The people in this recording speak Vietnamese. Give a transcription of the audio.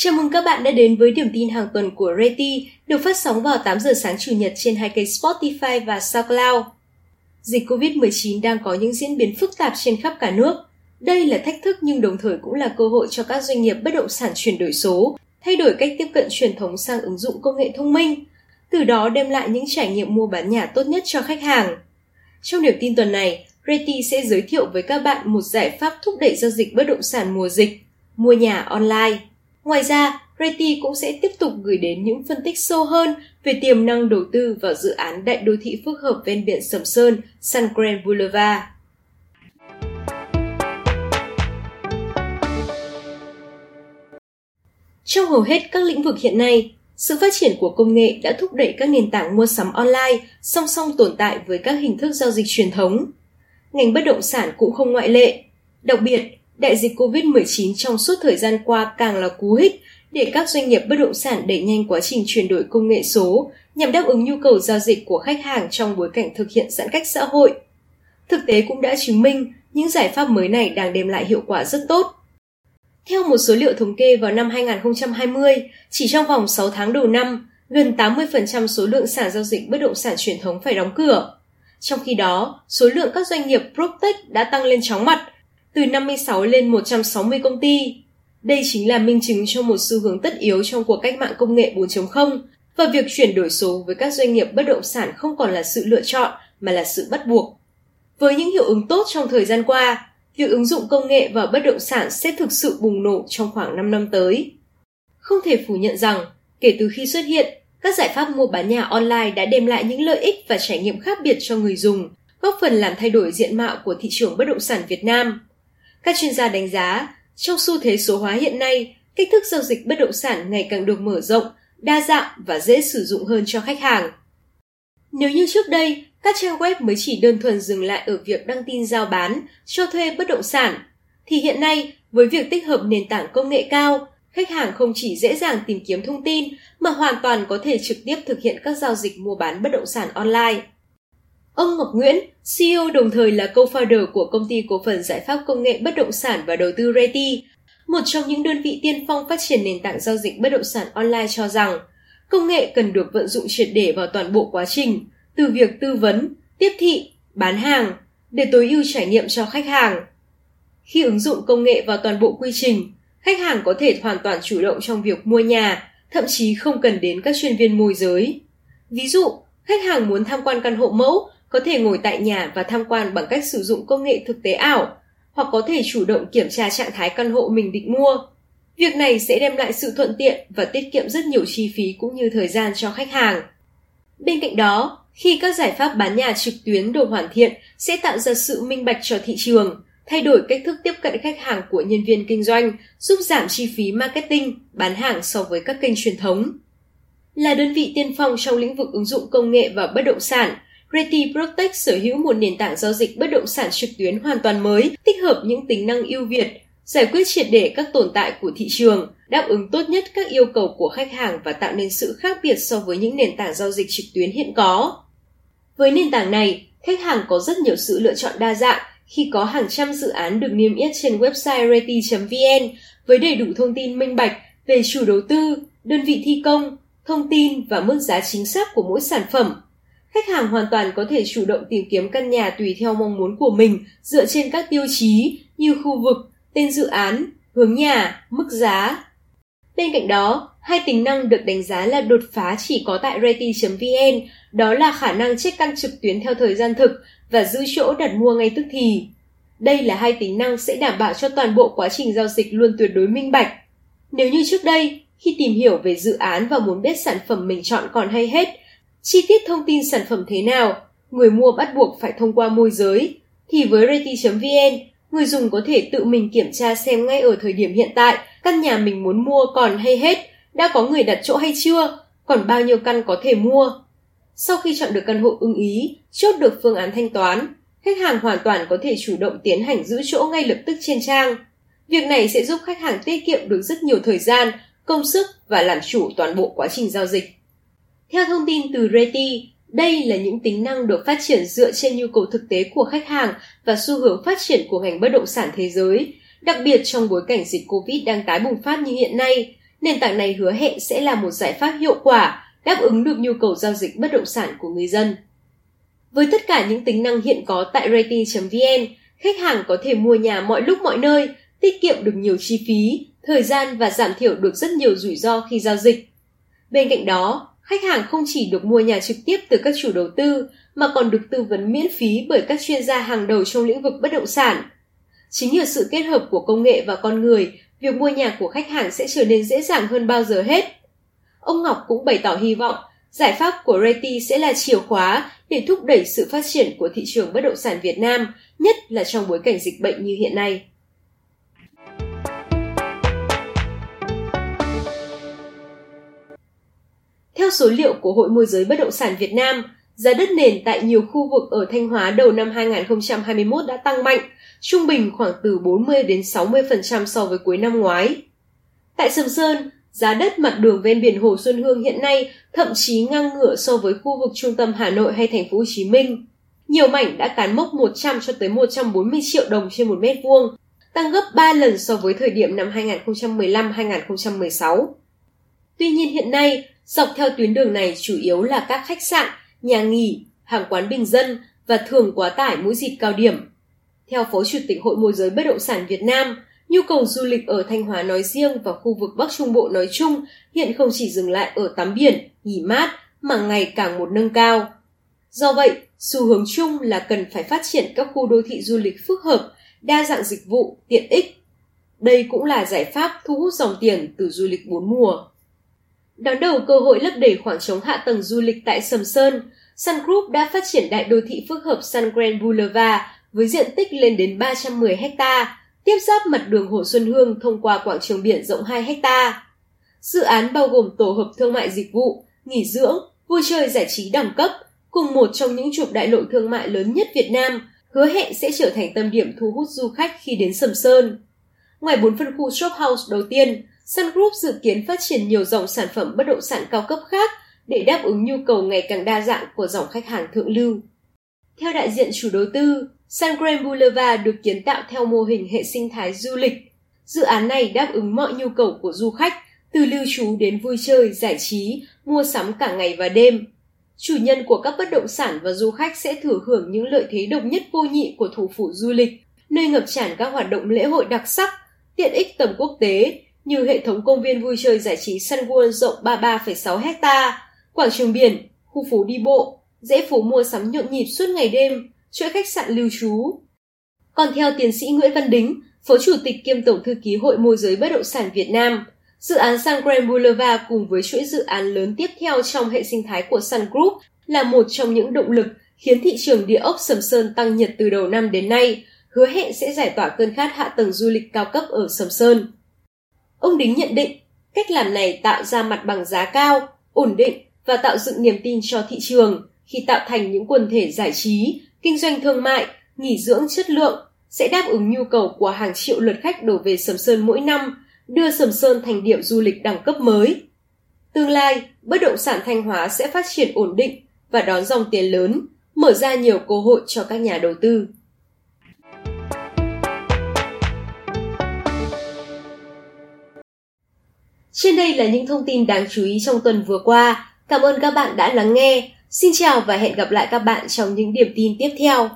Chào mừng các bạn đã đến với điểm tin hàng tuần của Reti, được phát sóng vào 8 giờ sáng Chủ nhật trên hai kênh Spotify và SoundCloud. Dịch COVID-19 đang có những diễn biến phức tạp trên khắp cả nước. Đây là thách thức nhưng đồng thời cũng là cơ hội cho các doanh nghiệp bất động sản chuyển đổi số, thay đổi cách tiếp cận truyền thống sang ứng dụng công nghệ thông minh, từ đó đem lại những trải nghiệm mua bán nhà tốt nhất cho khách hàng. Trong điểm tin tuần này, Reti sẽ giới thiệu với các bạn một giải pháp thúc đẩy giao dịch bất động sản mùa dịch, mua nhà online. Ngoài ra, Reti cũng sẽ tiếp tục gửi đến những phân tích sâu hơn về tiềm năng đầu tư vào dự án đại đô thị phức hợp ven biển Sầm Sơn, Sun Grand Boulevard. Trong hầu hết các lĩnh vực hiện nay, sự phát triển của công nghệ đã thúc đẩy các nền tảng mua sắm online song song tồn tại với các hình thức giao dịch truyền thống. Ngành bất động sản cũng không ngoại lệ. Đặc biệt, đại dịch COVID-19 trong suốt thời gian qua càng là cú hích để các doanh nghiệp bất động sản đẩy nhanh quá trình chuyển đổi công nghệ số nhằm đáp ứng nhu cầu giao dịch của khách hàng trong bối cảnh thực hiện giãn cách xã hội. Thực tế cũng đã chứng minh những giải pháp mới này đang đem lại hiệu quả rất tốt. Theo một số liệu thống kê vào năm 2020, chỉ trong vòng 6 tháng đầu năm, gần 80% số lượng sản giao dịch bất động sản truyền thống phải đóng cửa. Trong khi đó, số lượng các doanh nghiệp PropTech đã tăng lên chóng mặt, từ 56 lên 160 công ty. Đây chính là minh chứng cho một xu hướng tất yếu trong cuộc cách mạng công nghệ 4.0 và việc chuyển đổi số với các doanh nghiệp bất động sản không còn là sự lựa chọn mà là sự bắt buộc. Với những hiệu ứng tốt trong thời gian qua, việc ứng dụng công nghệ vào bất động sản sẽ thực sự bùng nổ trong khoảng 5 năm tới. Không thể phủ nhận rằng, kể từ khi xuất hiện, các giải pháp mua bán nhà online đã đem lại những lợi ích và trải nghiệm khác biệt cho người dùng, góp phần làm thay đổi diện mạo của thị trường bất động sản Việt Nam. Các chuyên gia đánh giá, trong xu thế số hóa hiện nay, cách thức giao dịch bất động sản ngày càng được mở rộng, đa dạng và dễ sử dụng hơn cho khách hàng. Nếu như trước đây, các trang web mới chỉ đơn thuần dừng lại ở việc đăng tin giao bán, cho thuê bất động sản, thì hiện nay với việc tích hợp nền tảng công nghệ cao, khách hàng không chỉ dễ dàng tìm kiếm thông tin mà hoàn toàn có thể trực tiếp thực hiện các giao dịch mua bán bất động sản online. Ông Ngọc Nguyễn, CEO đồng thời là co-founder của công ty cổ phần giải pháp công nghệ bất động sản và đầu tư Reti, một trong những đơn vị tiên phong phát triển nền tảng giao dịch bất động sản online cho rằng công nghệ cần được vận dụng triệt để vào toàn bộ quá trình, từ việc tư vấn, tiếp thị, bán hàng để tối ưu trải nghiệm cho khách hàng. Khi ứng dụng công nghệ vào toàn bộ quy trình, khách hàng có thể hoàn toàn chủ động trong việc mua nhà, thậm chí không cần đến các chuyên viên môi giới. Ví dụ, khách hàng muốn tham quan căn hộ mẫu có thể ngồi tại nhà và tham quan bằng cách sử dụng công nghệ thực tế ảo, hoặc có thể chủ động kiểm tra trạng thái căn hộ mình định mua. Việc này sẽ đem lại sự thuận tiện và tiết kiệm rất nhiều chi phí cũng như thời gian cho khách hàng. Bên cạnh đó, khi các giải pháp bán nhà trực tuyến được hoàn thiện sẽ tạo ra sự minh bạch cho thị trường, thay đổi cách thức tiếp cận khách hàng của nhân viên kinh doanh, giúp giảm chi phí marketing, bán hàng so với các kênh truyền thống. Là đơn vị tiên phong trong lĩnh vực ứng dụng công nghệ và bất động sản, Reti Protect sở hữu một nền tảng giao dịch bất động sản trực tuyến hoàn toàn mới, tích hợp những tính năng ưu việt, giải quyết triệt để các tồn tại của thị trường, đáp ứng tốt nhất các yêu cầu của khách hàng và tạo nên sự khác biệt so với những nền tảng giao dịch trực tuyến hiện có. Với nền tảng này, khách hàng có rất nhiều sự lựa chọn đa dạng khi có hàng trăm dự án được niêm yết trên website reti.vn với đầy đủ thông tin minh bạch về chủ đầu tư, đơn vị thi công, thông tin và mức giá chính xác của mỗi sản phẩm. Khách hàng hoàn toàn có thể chủ động tìm kiếm căn nhà tùy theo mong muốn của mình dựa trên các tiêu chí như khu vực, tên dự án, hướng nhà, mức giá. Bên cạnh đó, hai tính năng được đánh giá là đột phá chỉ có tại Reti.vn, đó là khả năng check căn trực tuyến theo thời gian thực và giữ chỗ đặt mua ngay tức thì. Đây là hai tính năng sẽ đảm bảo cho toàn bộ quá trình giao dịch luôn tuyệt đối minh bạch. Nếu như trước đây, khi tìm hiểu về dự án và muốn biết sản phẩm mình chọn còn hay hết, chi tiết thông tin sản phẩm thế nào, người mua bắt buộc phải thông qua môi giới, thì với Reti.vn, người dùng có thể tự mình kiểm tra xem ngay ở thời điểm hiện tại căn nhà mình muốn mua còn hay hết, đã có người đặt chỗ hay chưa, còn bao nhiêu căn có thể mua. Sau khi chọn được căn hộ ưng ý, chốt được phương án thanh toán, khách hàng hoàn toàn có thể chủ động tiến hành giữ chỗ ngay lập tức trên trang. Việc này sẽ giúp khách hàng tiết kiệm được rất nhiều thời gian, công sức và làm chủ toàn bộ quá trình giao dịch. Theo thông tin từ Reti, đây là những tính năng được phát triển dựa trên nhu cầu thực tế của khách hàng và xu hướng phát triển của ngành bất động sản thế giới, đặc biệt trong bối cảnh dịch Covid đang tái bùng phát như hiện nay, Nền tảng này hứa hẹn sẽ là một giải pháp hiệu quả đáp ứng được nhu cầu giao dịch bất động sản của người dân. Với tất cả những tính năng hiện có tại rating.vn, khách hàng có thể mua nhà mọi lúc mọi nơi, tiết kiệm được nhiều chi phí, thời gian và giảm thiểu được rất nhiều rủi ro khi giao dịch. Bên cạnh đó, khách hàng không chỉ được mua nhà trực tiếp từ các chủ đầu tư mà còn được tư vấn miễn phí bởi các chuyên gia hàng đầu trong lĩnh vực bất động sản. Chính nhờ sự kết hợp của công nghệ và con người, việc mua nhà của khách hàng sẽ trở nên dễ dàng hơn bao giờ hết. Ông Ngọc cũng bày tỏ hy vọng giải pháp của Reti sẽ là chìa khóa để thúc đẩy sự phát triển của thị trường bất động sản Việt Nam, nhất là trong bối cảnh dịch bệnh như hiện nay. Theo số liệu của Hội môi giới bất động sản Việt Nam, giá đất nền tại nhiều khu vực ở Thanh Hóa đầu năm 2021 đã tăng mạnh, trung bình khoảng từ 40 đến 60% so với cuối năm ngoái. Tại Sầm Sơn, giá đất mặt đường ven biển Hồ Xuân Hương hiện nay thậm chí ngang ngửa so với khu vực trung tâm Hà Nội hay thành phố Hồ Chí Minh. Nhiều mảnh đã cán mốc 100 cho tới 140 triệu đồng trên một mét vuông, tăng gấp 3 lần so với thời điểm năm 2015-2016. Tuy nhiên hiện nay, dọc theo tuyến đường này chủ yếu là các khách sạn, nhà nghỉ, hàng quán bình dân và thường quá tải mỗi dịp cao điểm. Theo Phó Chủ tịch Hội môi giới bất động sản Việt Nam, nhu cầu du lịch ở Thanh Hóa nói riêng và khu vực Bắc Trung Bộ nói chung hiện không chỉ dừng lại ở tắm biển, nghỉ mát mà ngày càng một nâng cao. Do vậy, xu hướng chung là cần phải phát triển các khu đô thị du lịch phức hợp, đa dạng dịch vụ, tiện ích. Đây cũng là giải pháp thu hút dòng tiền từ du lịch bốn mùa. Đón đầu cơ hội lấp đầy khoảng trống hạ tầng du lịch tại Sầm Sơn, Sun Group đã phát triển đại đô thị phức hợp Sun Grand Boulevard với diện tích lên đến 310 ha, tiếp giáp mặt đường Hồ Xuân Hương thông qua quảng trường biển rộng 2 ha. Dự án bao gồm tổ hợp thương mại dịch vụ, nghỉ dưỡng, vui chơi giải trí đẳng cấp, cùng một trong những trục đại lộ thương mại lớn nhất Việt Nam, hứa hẹn sẽ trở thành tâm điểm thu hút du khách khi đến Sầm Sơn. Ngoài bốn phân khu shop house đầu tiên, Sun Group dự kiến phát triển nhiều dòng sản phẩm bất động sản cao cấp khác để đáp ứng nhu cầu ngày càng đa dạng của dòng khách hàng thượng lưu. Theo đại diện chủ đầu tư, Sun Grand Boulevard được kiến tạo theo mô hình hệ sinh thái du lịch. Dự án này đáp ứng mọi nhu cầu của du khách, từ lưu trú đến vui chơi, giải trí, mua sắm cả ngày và đêm. Chủ nhân của các bất động sản và du khách sẽ thừa hưởng những lợi thế độc nhất vô nhị của thủ phủ du lịch, nơi ngập tràn các hoạt động lễ hội đặc sắc, tiện ích tầm quốc tế như hệ thống công viên vui chơi giải trí Sun World rộng 33,6 hecta, quảng trường biển, khu phố đi bộ, dễ phố mua sắm nhộn nhịp suốt ngày đêm, chuỗi khách sạn lưu trú. Còn theo tiến sĩ Nguyễn Văn Đính, Phó Chủ tịch kiêm Tổng Thư ký Hội môi giới bất động sản Việt Nam, dự án Sun Grand Boulevard cùng với chuỗi dự án lớn tiếp theo trong hệ sinh thái của Sun Group là một trong những động lực khiến thị trường địa ốc Sầm Sơn tăng nhiệt từ đầu năm đến nay, hứa hẹn sẽ giải tỏa cơn khát hạ tầng du lịch cao cấp ở Sầm Sơn. Ông Đính nhận định, cách làm này tạo ra mặt bằng giá cao, ổn định và tạo dựng niềm tin cho thị trường khi tạo thành những quần thể giải trí, kinh doanh thương mại, nghỉ dưỡng chất lượng sẽ đáp ứng nhu cầu của hàng triệu lượt khách đổ về Sầm Sơn mỗi năm, đưa Sầm Sơn thành điểm du lịch đẳng cấp mới. Tương lai, bất động sản Thanh Hóa sẽ phát triển ổn định và đón dòng tiền lớn, mở ra nhiều cơ hội cho các nhà đầu tư. Trên đây là những thông tin đáng chú ý trong tuần vừa qua. Cảm ơn các bạn đã lắng nghe. Xin chào và hẹn gặp lại các bạn trong những điểm tin tiếp theo.